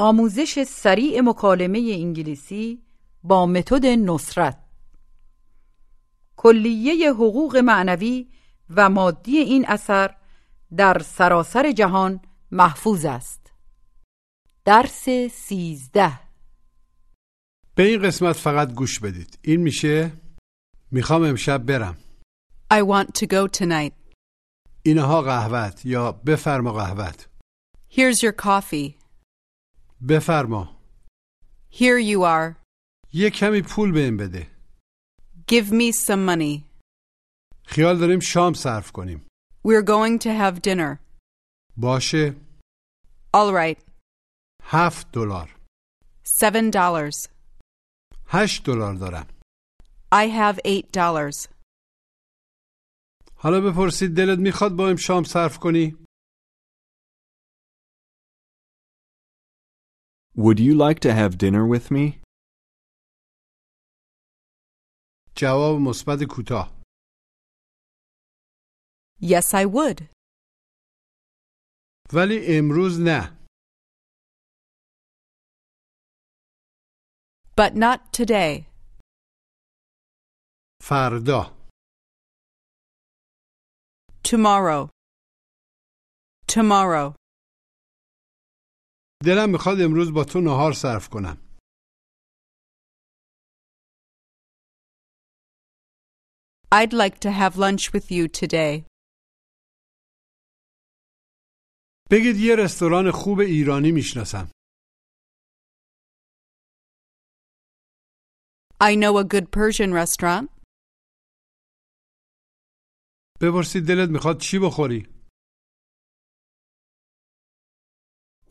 آموزش سریع مکالمه انگلیسی با متد نصرت. کلیه حقوق معنوی و مادی این اثر در سراسر جهان محفوظ است. درس سیزده. به این قسمت فقط گوش بدید. این میشه می‌خوام امشب برم. I want to go tonight. اینها قهوت یا بفرما قهوت Here's your coffee. بفرما Here you are. یه کمی پول بهم بده Give me some money. خیال داریم شام صرف کنیم We're going to have dinner. باشه All right. هفت دلار Seven dollars. هشت دلار دارم I have eight dollars. حالا بپرسید دلت می‌خواد با هم شام صرف کنی Would you like to have dinner with me? جواب مثبت کوتاه Yes, I would. ولی امروز نه But not today. فردا Tomorrow. Tomorrow. دلم می‌خواد امروز با تو نهار صرف کنم I'd like to have lunch with you today. بگید یه رستوران خوب ایرانی می‌شناسم I know a good Persian restaurant. بپرسید دلت می‌خواد چی بخوری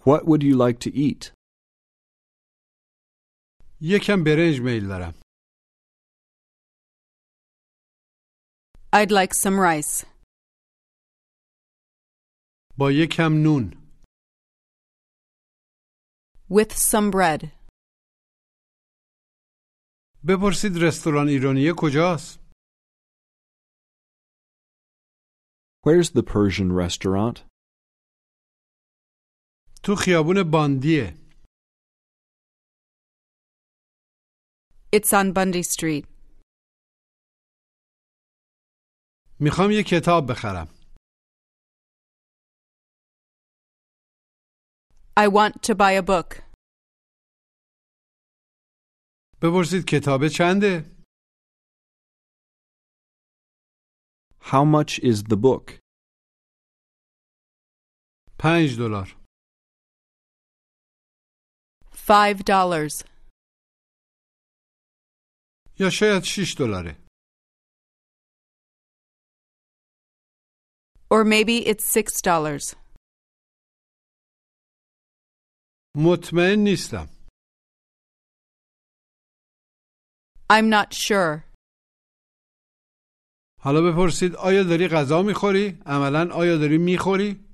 What would you like to eat? یکم برنج میل دارم I'd like some rice. با یکم نون With some bread. بپرسید رستوران ایرانی کجاست Where's the Persian restaurant? تو خیابون باندیه It's on Bundy Street. میخوام یه کتاب بخرم I want to buy a book. بپرسید کتابه چنده How much is the book? پنج دلار Five dollars. یا شاید شیش دلاره Or maybe it's six dollars. مطمئن نیستم I'm not sure. حالا بپرسید آیا داری غذا میخوری؟ عملا آیا داری میخوری؟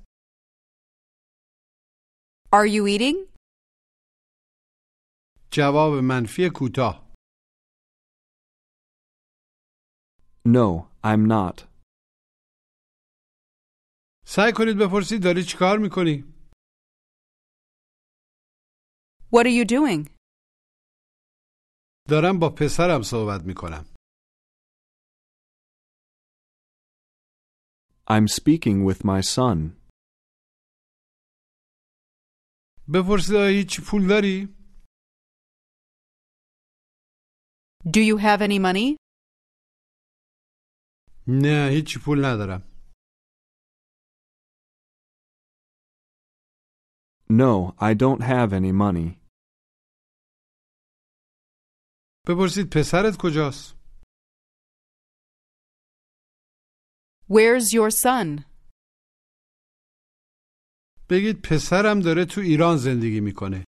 Are you eating? جواب منفی کوتاه No, I'm not. سعی کنید بپرسید داری چیکار میکنی What are you doing? دارم با پسرم صحبت میکنم I'm speaking with my son. بپرسید آیا هیچ پول داری Do you have any money? نه هیچ پول ندارم No, I don't have any money. بپرسید پسرت کجاست Where's your son? بگید پسرم داره تو ایران زندگی میکنه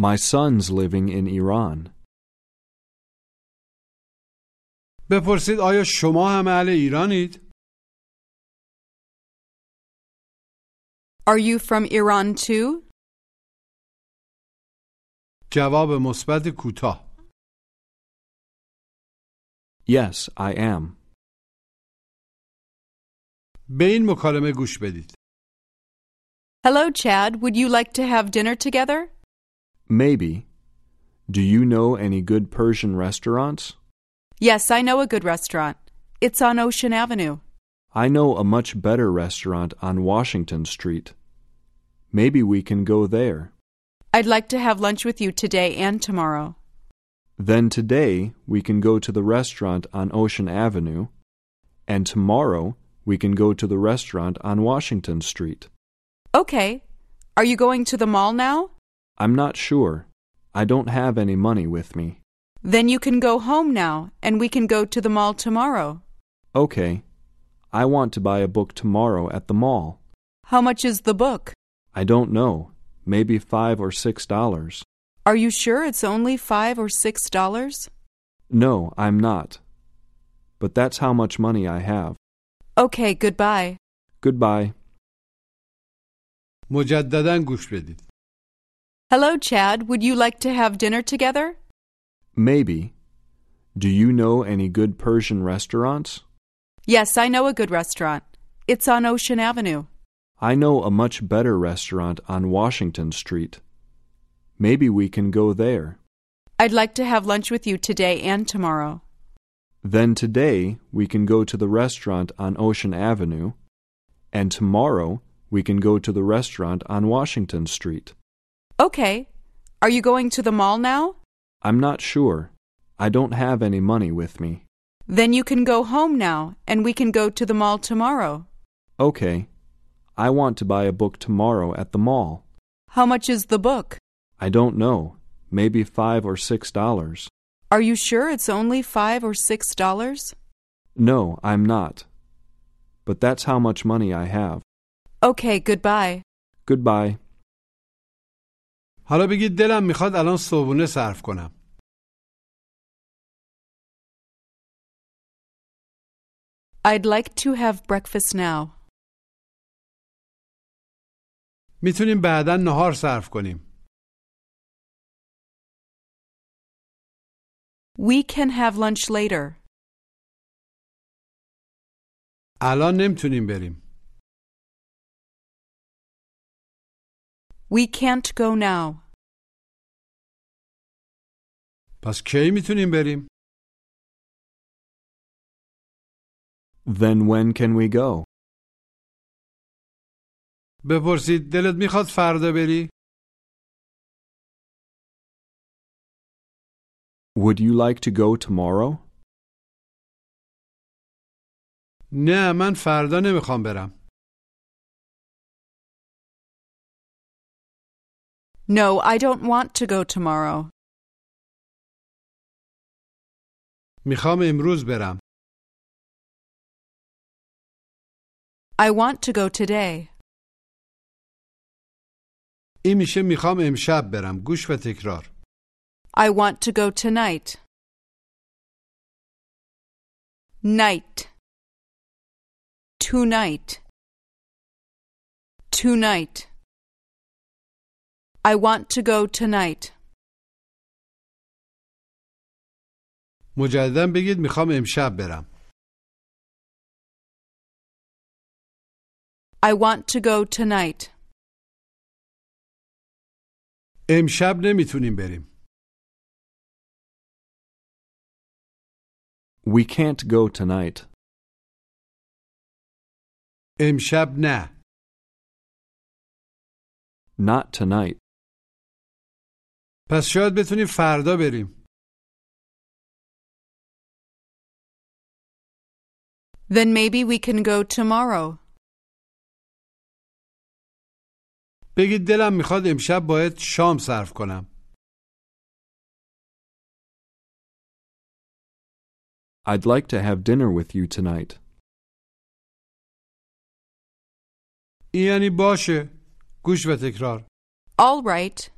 My son's living in Iran. بپرسید آیا شما هم اهل ایرانید؟ Are you from Iran too? جواب مثبت کوتاه. Yes, I am. به این مکالمه گوش بدید. Hello, Jack. Would you like to have dinner together? Maybe. Do you know any good Persian restaurants? Yes, I know a good restaurant. It's on Ocean Avenue. I know a much better restaurant on Washington Street. Maybe we can go there. I'd like to have lunch with you today and tomorrow. Then today we can go to the restaurant on Ocean Avenue, and tomorrow we can go to the restaurant on Washington Street. Okay. Are you going to the mall now? I'm not sure. I don't have any money with me. Then you can go home now and we can go to the mall tomorrow. Okay. I want to buy a book tomorrow at the mall. How much is the book? I don't know. Maybe five or six dollars. Are you sure it's only five or six dollars? No, I'm not. But that's how much money I have. Okay, goodbye. Goodbye. مجددا گوش بدید Hello, Jack. Would you like to have dinner together? Maybe. Do you know any good Persian restaurants? Yes, I know a good restaurant. It's on Ocean Avenue. I know a much better restaurant on Washington Street. Maybe we can go there. I'd like to have lunch with you today and tomorrow. Then today we can go to the restaurant on Ocean Avenue, and tomorrow we can go to the restaurant on Washington Street. Okay. Are you going to the mall now? I'm not sure. I don't have any money with me. Then you can go home now and we can go to the mall tomorrow. Okay. I want to buy a book tomorrow at the mall. How much is the book? I don't know. Maybe five or six dollars. Are you sure it's only five or six dollars? No, I'm not. But that's how much money I have. Okay, goodbye. Goodbye. حالا بگید دلم می‌خواد الان صبحونه صرف کنم I'd like to have breakfast now. می‌تونیم بعدا نهار صرف کنیم We can have lunch later. الان نمی‌تونیم بریم We can't go now. پس کی میتونیم بریم Then when can we go? بپرسید دلت میخواد فردا بری Would you like to go tomorrow? نه من فردا نمیخوام برم No, I don't want to go tomorrow. میخوام امروز برم I want to go today. این میشه میخوام امشب برم گوش و تکرار I want to go tonight. Night. Tonight. Tonight. I want to go tonight. مجددا بگید میخوام امشب برم I want to go tonight. امشب نمیتونیم بریم We can't go tonight. امشب نه Not tonight. پس شاید بتونیم فردا بریم Then maybe we can go tomorrow. بگید دلم می‌خواد امشب باید شام صرف کنم I'd like to have dinner with you tonight. این یعنی باشه گوش و تکرار All right.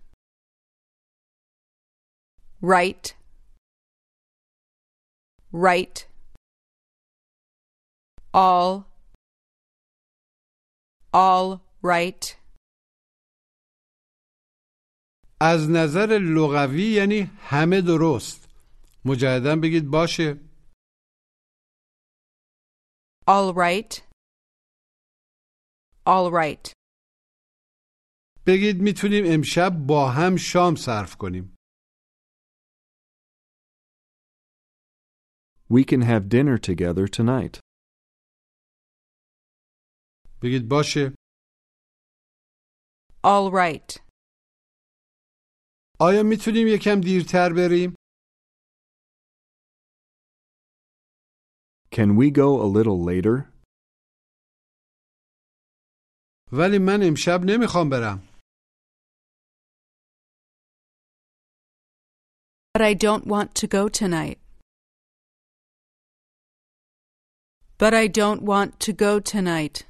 Right. Right. All. All right. از نظر لغوی یعنی همه درست مجددا بگید باشه All right. All right. بگید می‌تونیم امشب با هم شام صرف کنیم We can have dinner together tonight. بگید باشه All right. آیا میتونیم یکم دیرتر بریم Can we go a little later? ولی من امشب نمیخوام برم But I don't want to go tonight. But I don't want to go tonight.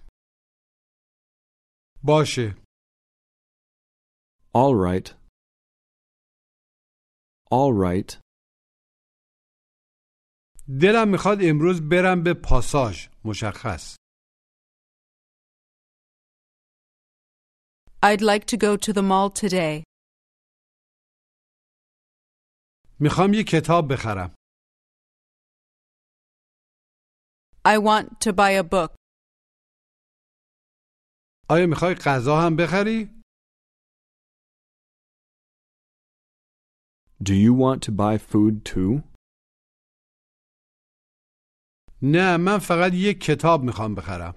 باشه All right. All right. دلم میخواد امروز برم به پاساژ مشخص I'd like to go to the mall today. میخوام یه کتاب بخرم I want to buy a book. آیا میخوای غذا هم بخری Do you want to buy food too? نه من فقط یک کتاب میخوام بخرم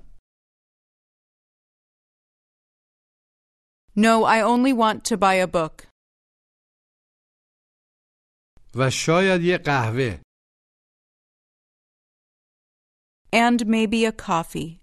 No, I only want to buy a book. و شاید یه قهوه And maybe a coffee.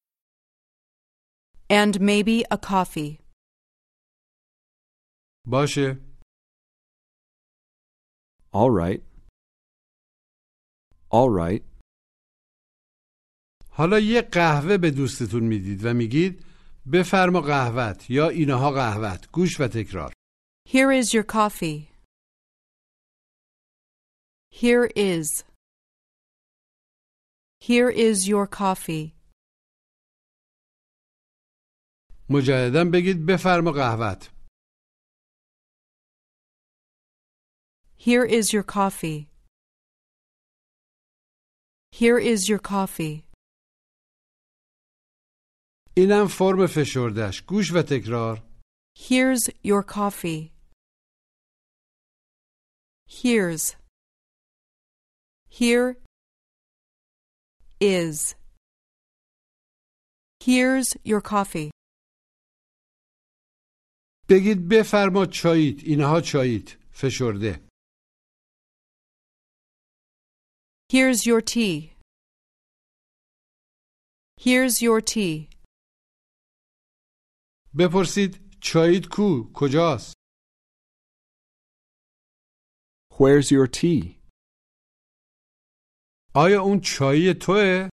And maybe a coffee. باشه All right. All right. حالا یه قهوه به دوستتون میدید و میگید بفرما قهوت یا اینها قهوت گوش و تکرار Here is your coffee. Here is. Here is your coffee. مجددا بگید بفرما قهوت Here is your coffee. Here is your coffee. اینم فرم فشردش گوش و تکرار Here's your coffee. Here's. Here is. Here's your coffee. بگید بفرما چاییت اینها چاییت فشرده Here's your tea. Here's your tea. بپرسید چاییت کو کجاست Where's your tea? آیا اون چایی توه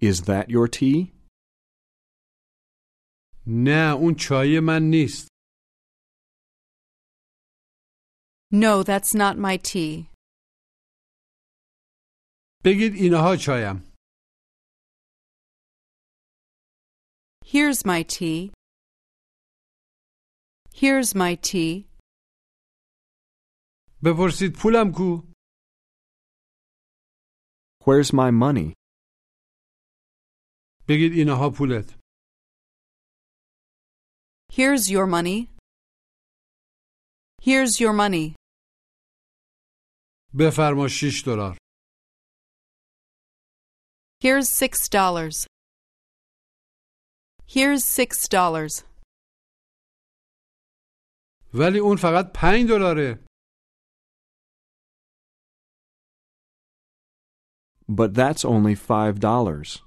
Is that your tea? نه اون چای من نیست No, that's not my tea. بگید اینها چایم Here's my tea. Here's my tea. بپرسید پولم کو Where's my money? بگید اینها پولت Here's your money. Here's your money. بفرما 6 دلار Here's six dollars. Here's six dollars. ولی اون فقط 5 دلاره But that's only five dollars.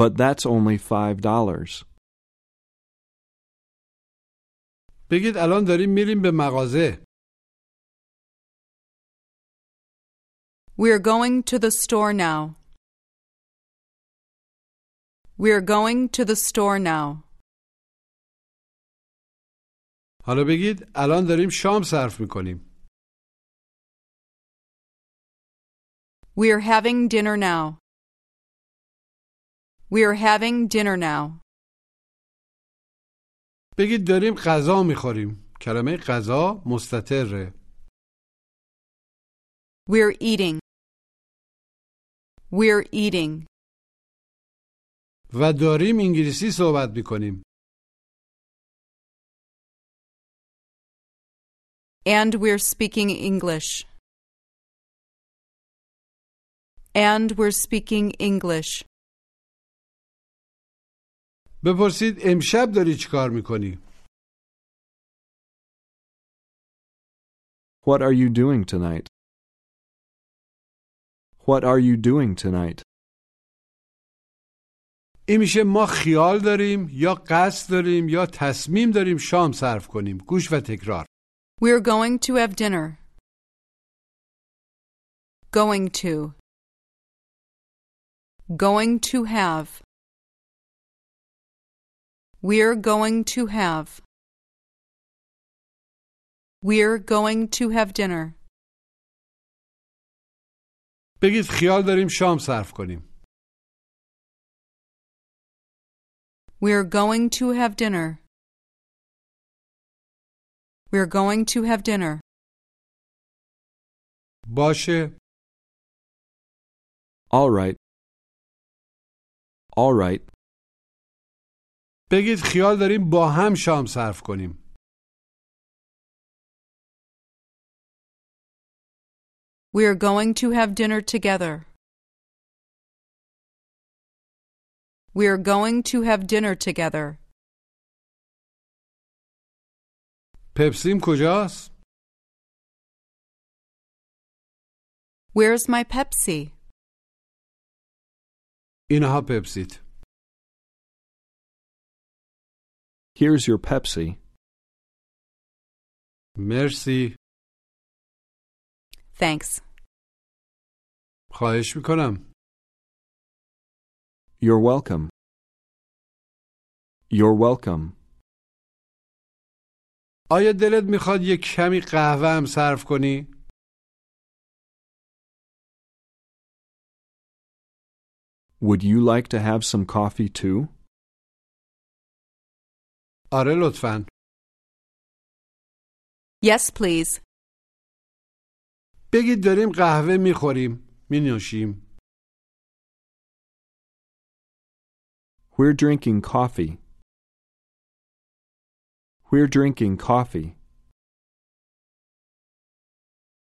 But that's only five dollars. بگید الان داریم میریم به مغازه We're going to the store now. We're going to the store now. حالا بگید الان داریم شام صرف میکنیم We're having dinner now. We're having dinner now. بگید داریم غذا می‌خوریم کلمه غذا مستتره We're eating. We're eating. و داریم انگلیسی صحبت می‌کنیم And we're speaking English. And we're speaking English. بپرسید امشب داری چیکار می‌کنی What are you doing tonight? What are you doing tonight? این میشه ما خیال داریم یا قصد داریم یا تصمیم داریم شام صرف کنیم گوش و تکرار We're going to have dinner. Going to. Going to have. We're going to have. We're going to have dinner. بگید خیال داریم شام صرف کنیم We're going to have dinner. We're going to have dinner. باشه All right. All right. بگید خیال داریم با هم شام صرف کنیم We're going to have dinner together. We're going to have dinner together. پپسیم کجاست Where's my Pepsi? اینها پپسیت Here's your Pepsi. مرسی Thanks. خواهش میکنم You're welcome. You're welcome. آیا دلت میخواد یک کمی قهوه هم صرف کنی؟ Would you like to have some coffee too? آره لطفا Yes, please. بگید داریم قهوه میخوریم می نوشیم We're drinking coffee. We're drinking coffee.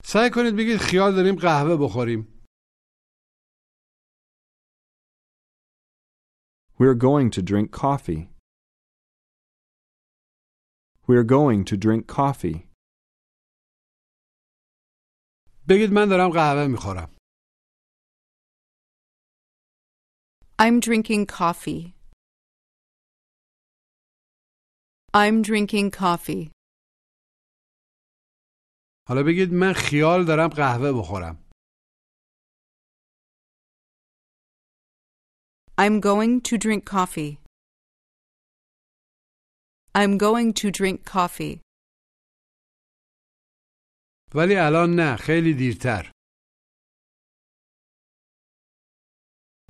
سعی کنید بگید خیال داریم قهوه بخوریم We're going to drink coffee. We're going to drink coffee. بگید من دارم قهوه میخورم I'm drinking coffee. I'm drinking coffee. حالا بگید من خیال دارم قهوه بخورم I'm going to drink coffee. I'm going to drink coffee. ولی الان نه خیلی دیرتر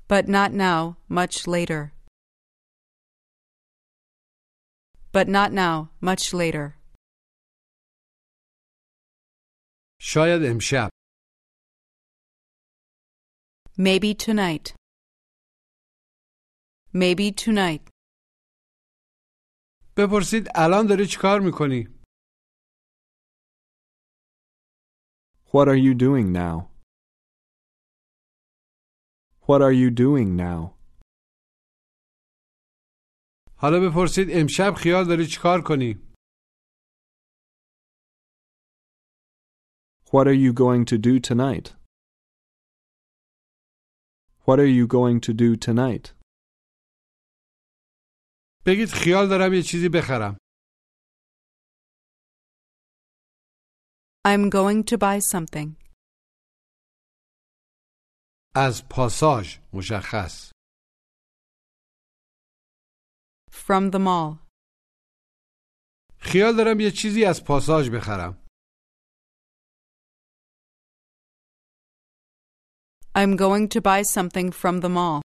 But not now, much later. But not now, much later. شاید امشب Maybe tonight. Maybe tonight. بپرسید الان داری چیکار میکنی What are you doing now? What are you doing now? حالا بپرسید امشب خیال داری چیکار کنی What are you going to do tonight? What are you going to do tonight? بگید خیال دارم یه چیزی بخرم I'm going to buy something. از پاساژ مشخص From the mall. خیال دارم یه چیزی از پاساژ بخرم I'm going to buy something from the mall.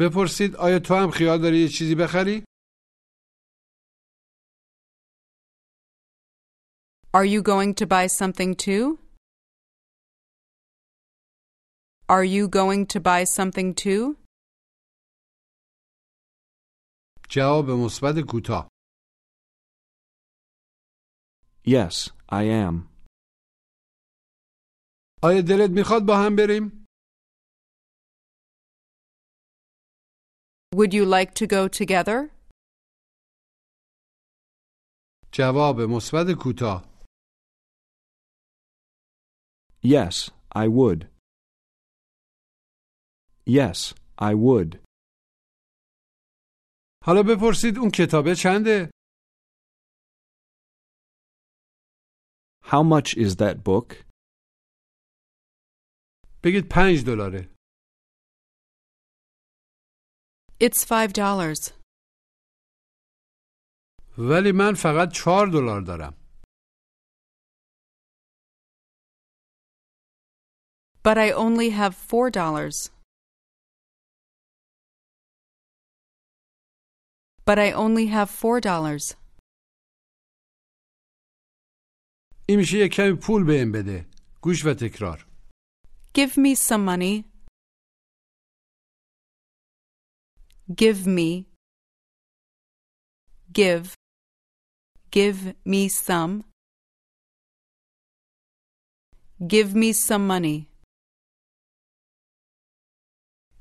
بپرسید آیا تو هم خیال داری یه چیزی بخری Are you going to buy something too? Are you going to buy something too? جواب مثبت کوتاه Yes, I am. آیا دلت می‌خواد با هم بریم Would you like to go together? جواب مثبت کوتاه Yes, I would. Yes, I would. حالا بپرسید اون کتابه چنده How much is that book? بگید پنج دلاره It's five dollars. ولی من فقط چهار دلار دارم But I only have four dollars. But I only have four dollars. این میشه یه کمی پول بهم بده گوش و تکرار Give me some money. Give me. Give. Give me some. Give me some money.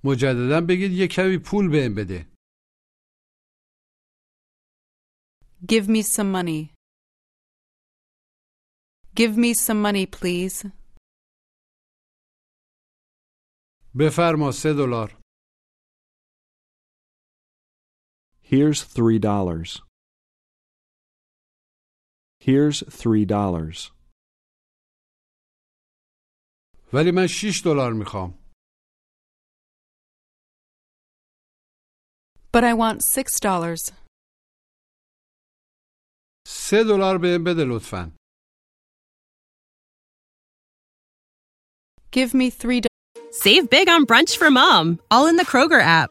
مجددا بگید یه کمی پول بهم بده Give me some money. Give me some money, please. بفرما سه دلار Here's three dollars. Here's three dollars. ولی من 6 دلار میخوام But I want six dollars. 3 دلار بهم بده لطفا Give me three Save big on brunch for mom, all in the Kroger app.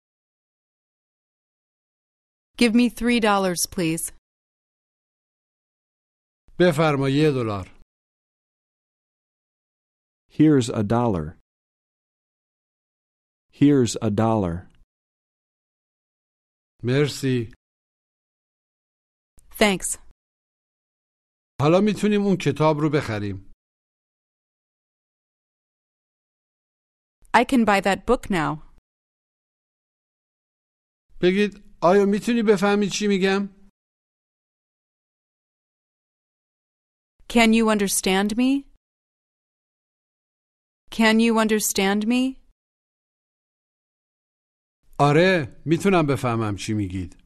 Give me three dollars, please. بفرما یه دلار Here's a dollar. Here's a dollar. مرسی Thanks. حالا میتونیم اون کتاب رو بخریم I can buy that book now. بگید آیا میتونی بفهمی چی میگم؟ Can you understand me? Can you understand me? آره میتونم بفهمم چی میگید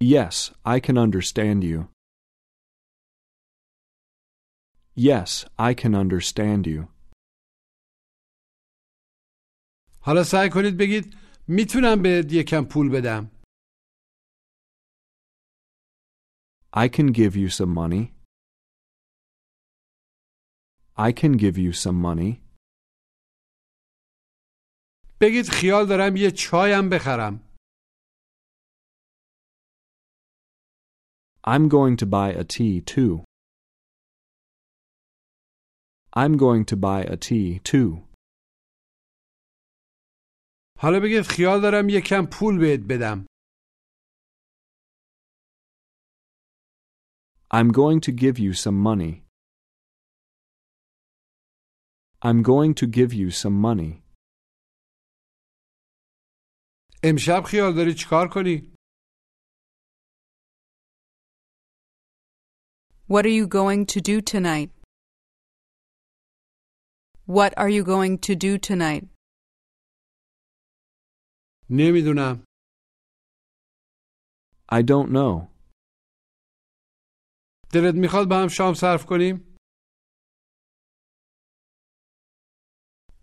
Yes, I can understand you. Yes, I can understand you. حالا سعی کنید بگید می‌تونم بهت یکم پول بدم I can give you some money. I can give you some money. بگید خیال دارم یه چایم بخرم I'm going to buy a tea too. I'm going to buy a tea too. حالا بگید خیال دارم یکم پول بهت بدم I'm going to give you some money. I'm going to give you some money. امشب خیال داری چیکار کنی؟ What are you going to do tonight? What are you going to do tonight? نمیدونم I don't know. دلت میخواد با هم شام صرف کنیم؟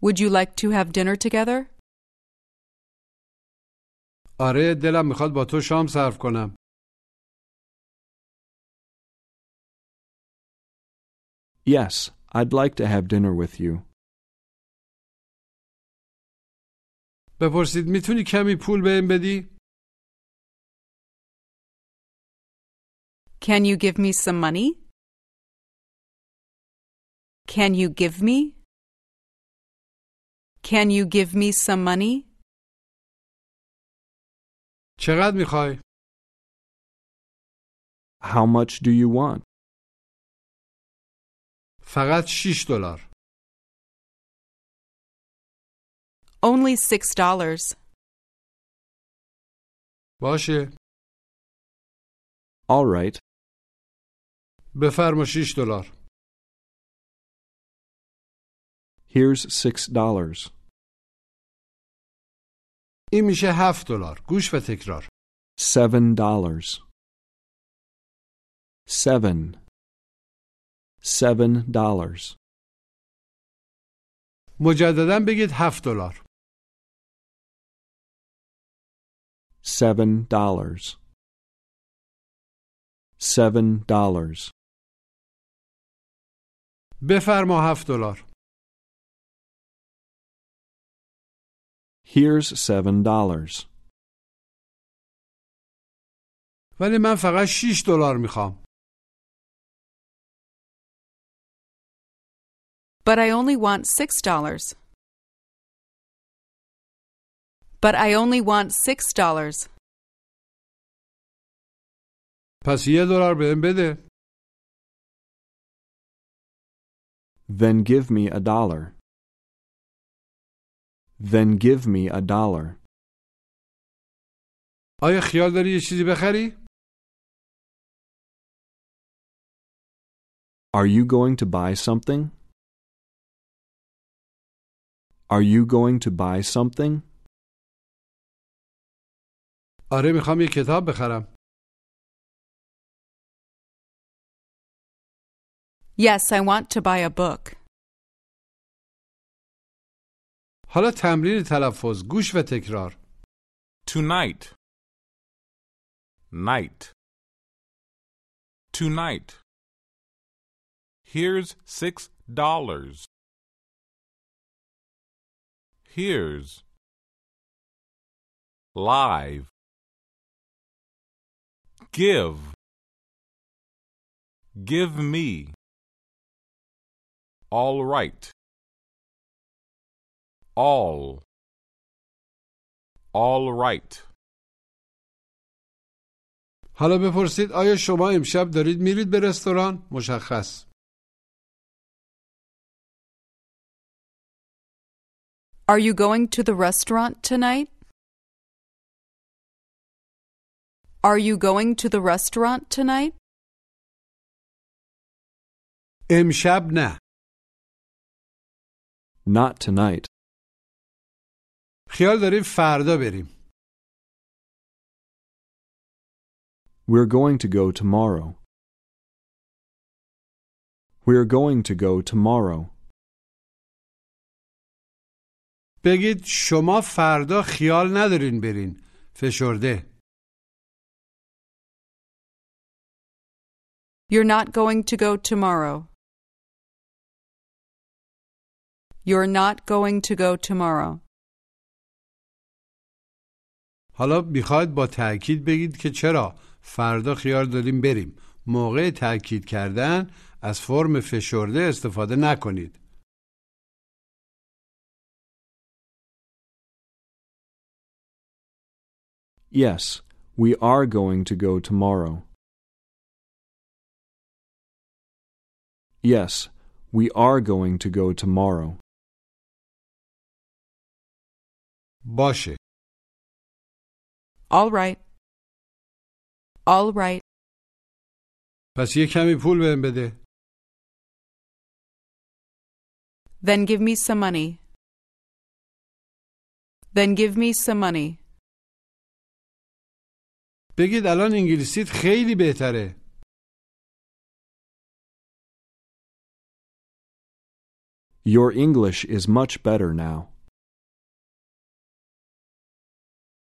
Would you like to have dinner together? آره دلم میخواد با تو شام صرف کنم Yes, I'd like to have dinner with you. بپرسید می‌تونی کمی پول بهم بدی؟ Can you give me some money? Can you give me? Can you give me some money? چقدر می‌خوای؟ How much do you want? فقط 6 دلار Only six dollars. باشه All right. بفرما 6 دلار Here's six dollars. این میشه 7 دلار گوش و تکرار Seven dollars. Seven. Seven dollars. مجددا بگید 7 دلار Seven dollars. Seven dollars. بفرما 7 دلار Here's seven dollars. ولی من فقط 6 دلار میخوام But I only want six dollars. But I only want six dollars. پس یه دلار بهم بده Then give me a dollar. Then give me a dollar. آیا خیال داری یه چیزی بخری؟ Are you going to buy something? Are you going to buy something? آره میخوام یه کتاب بخرم. Yes, I want to buy a book. حالا تمرین تلفظ گوش و تکرار. Tonight. Night. Tonight. Here's six dollars. Here's. Live. Give. Give me. All right. All. All right. حالا بپرسید آیا شما امشب دارید میرید به رستوران؟ مشخص. Are you going to the restaurant tonight? Are you going to the restaurant tonight? امشب نه. Not tonight. خیال داریم فردا بریم. We're going to go tomorrow. We're going to go tomorrow. بگید شما فردا خیال ندارین برین. فشرده. You're not going to go tomorrow. You're not going to go tomorrow. حالا میخواید با تأکید بگید که چرا فردا خیال داریم بریم. موقع تأکید کردن از فرم فشرده استفاده نکنید. Yes, we are going to go tomorrow. Yes, we are going to go tomorrow. باشه. All right. All right. پس یه کمی پول بهم بده. Then give me some money. Then give me some money. بگید الان انگلیسیت خیلی بهتره. Your English is much better now.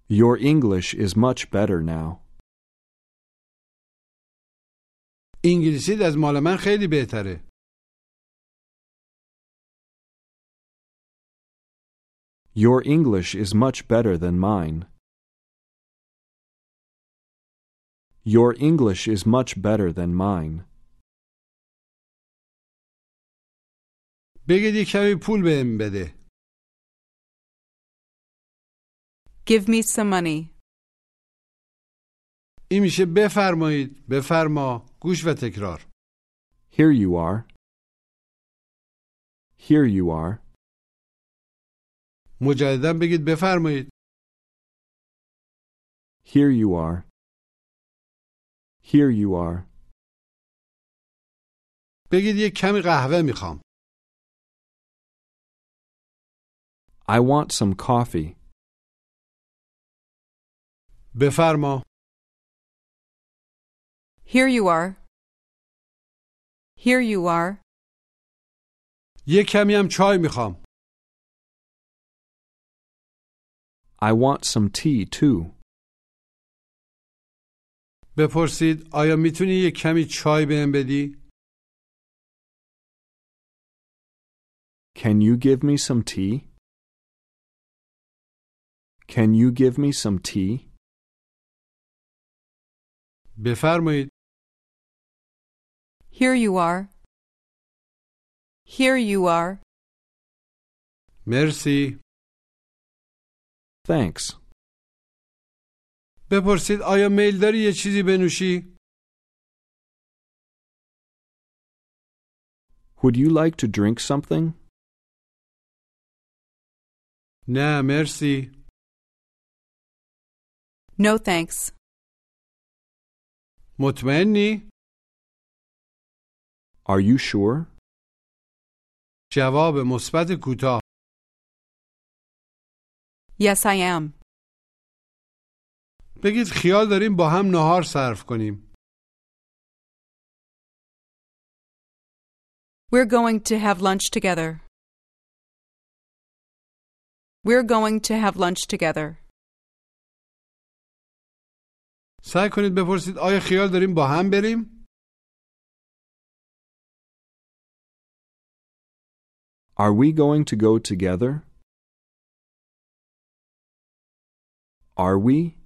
Your English is much better now. انگلیسیت از مال من خیلی بهتره. Your English is much better than mine. Your English is much better than mine. بگید یه کمی پول بهم بده. Give me some money. این میشه بفرمایید. بفرما. گوش و تکرار. Here you are. Here you are. مجددا بگید بفرمایید. Here you are. Here you are. بگید یه کمی قهوه می‌خوام. I want some coffee. بفرما. Here you are. Here you are. یه کمی هم چای میخوام. I want some tea too. بپرسید آیا میتونی یه کمی چای بهم بدی؟ Can you give me some tea? Can you give me some tea? بفرمایید. Here you are. Here you are. مرسی. Thanks. بپرسید آیا میل داری یه چیزی بنوشی؟ Would you like to drink something? نه مرسی No thanks. مطمئنی؟ Are you sure? جواب مثبت کوتاه Yes, I am. بگید خیال داریم با هم نهار صرف کنیم We're going to have lunch together. We're going to have lunch together. سعی کنید بپرسید آیا خیال داریم با هم بریم؟ Are we going to go together? Are we?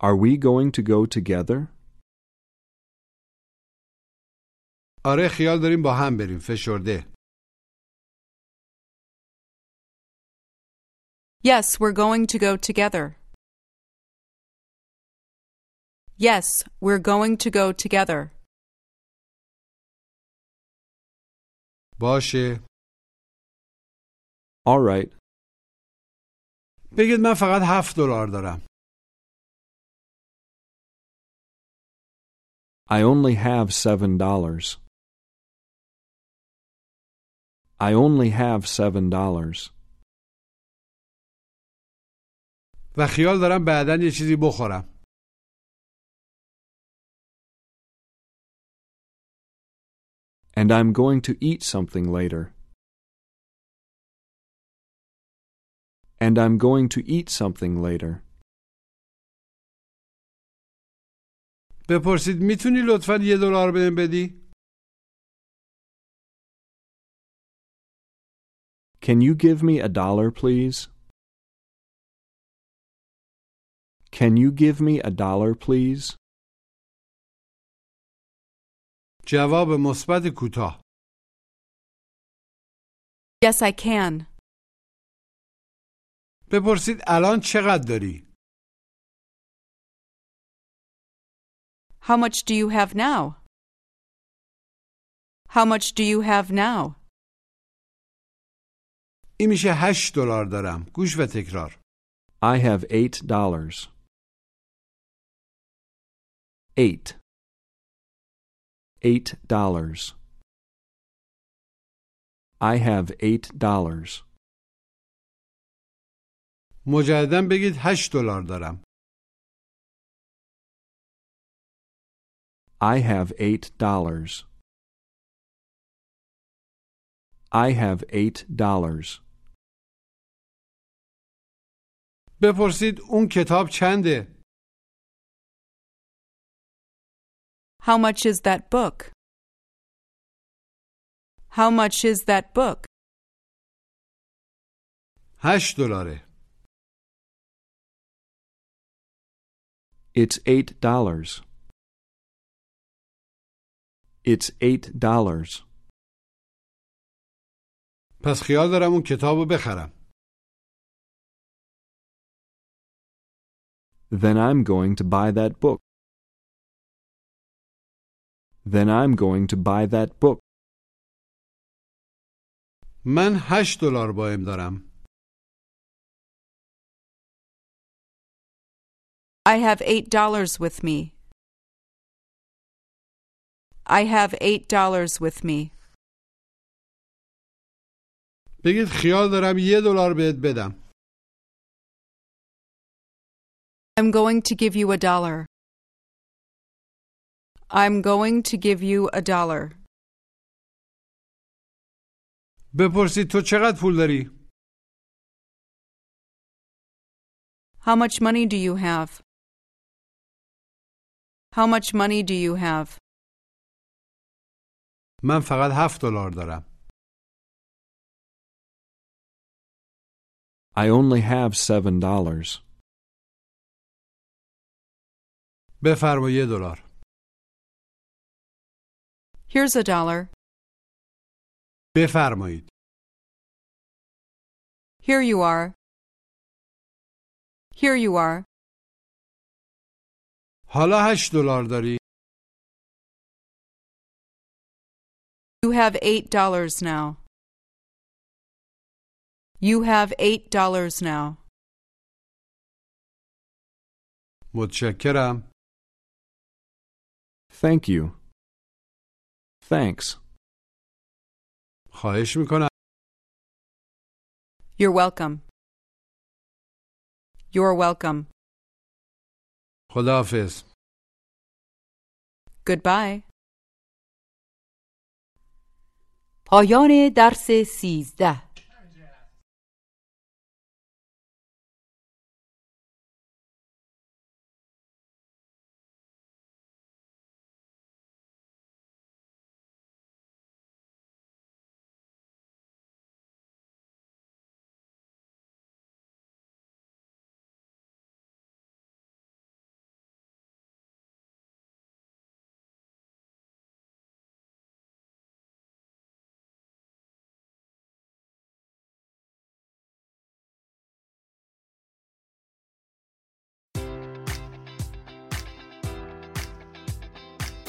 Are we going to go together? آره خیال داریم با هم بریم فشرده Yes, we're going to go together. Yes, we're going to go together. باشه All right. بگید من فقط هفت دلار دارم I only have seven dollars. I only have seven dollars. و خیال دارم بعدا یه چیزی بخورم And I'm going to eat something later. And I'm going to eat something later. بپرسید میتونی لطفا یه دلار بهم بدی؟ Can you give me a dollar, please? Can you give me a dollar, please? جواب مثبت کوتاه Yes, I can. بپرسید الان چقدر داری؟ How much do you have now? How much do you have now? این میشه هشت دلار دارم گوش و تکرار I have eight dollars. Eight. Eight dollars. I have eight dollars. مجددا بگید هشت دلار دارم I have eight dollars. I have eight dollars. بپرسید اون کتاب چنده؟ How much is that book? How much is that book? هشت دلاره It's eight dollars. It's eight dollars. پس خیال دارم اون کتاب رو بخرم Then I'm going to buy that book. Then I'm going to buy that book. من هشت دلار با ام دارم I have eight dollars with me. I have eight dollars with me. بگید خیال دارم یه دلار بهت بدم I'm going to give you a dollar. I'm going to give you a dollar. بپرسید تو چقدر پول داری؟ How much money do you have? How much money do you have? من فقط هفت دلار دارم I only have seven dollars. بفرما یه دلار Here's a dollar. بفرمایید Here you are. Here you are. حالا هشت دلار داری You have eight dollars now. You have eight dollars now. متشکرم Thank you. Thanks. خواهش میکنم You're welcome. You're welcome. خداحافظ Goodbye. پایان درس سیزده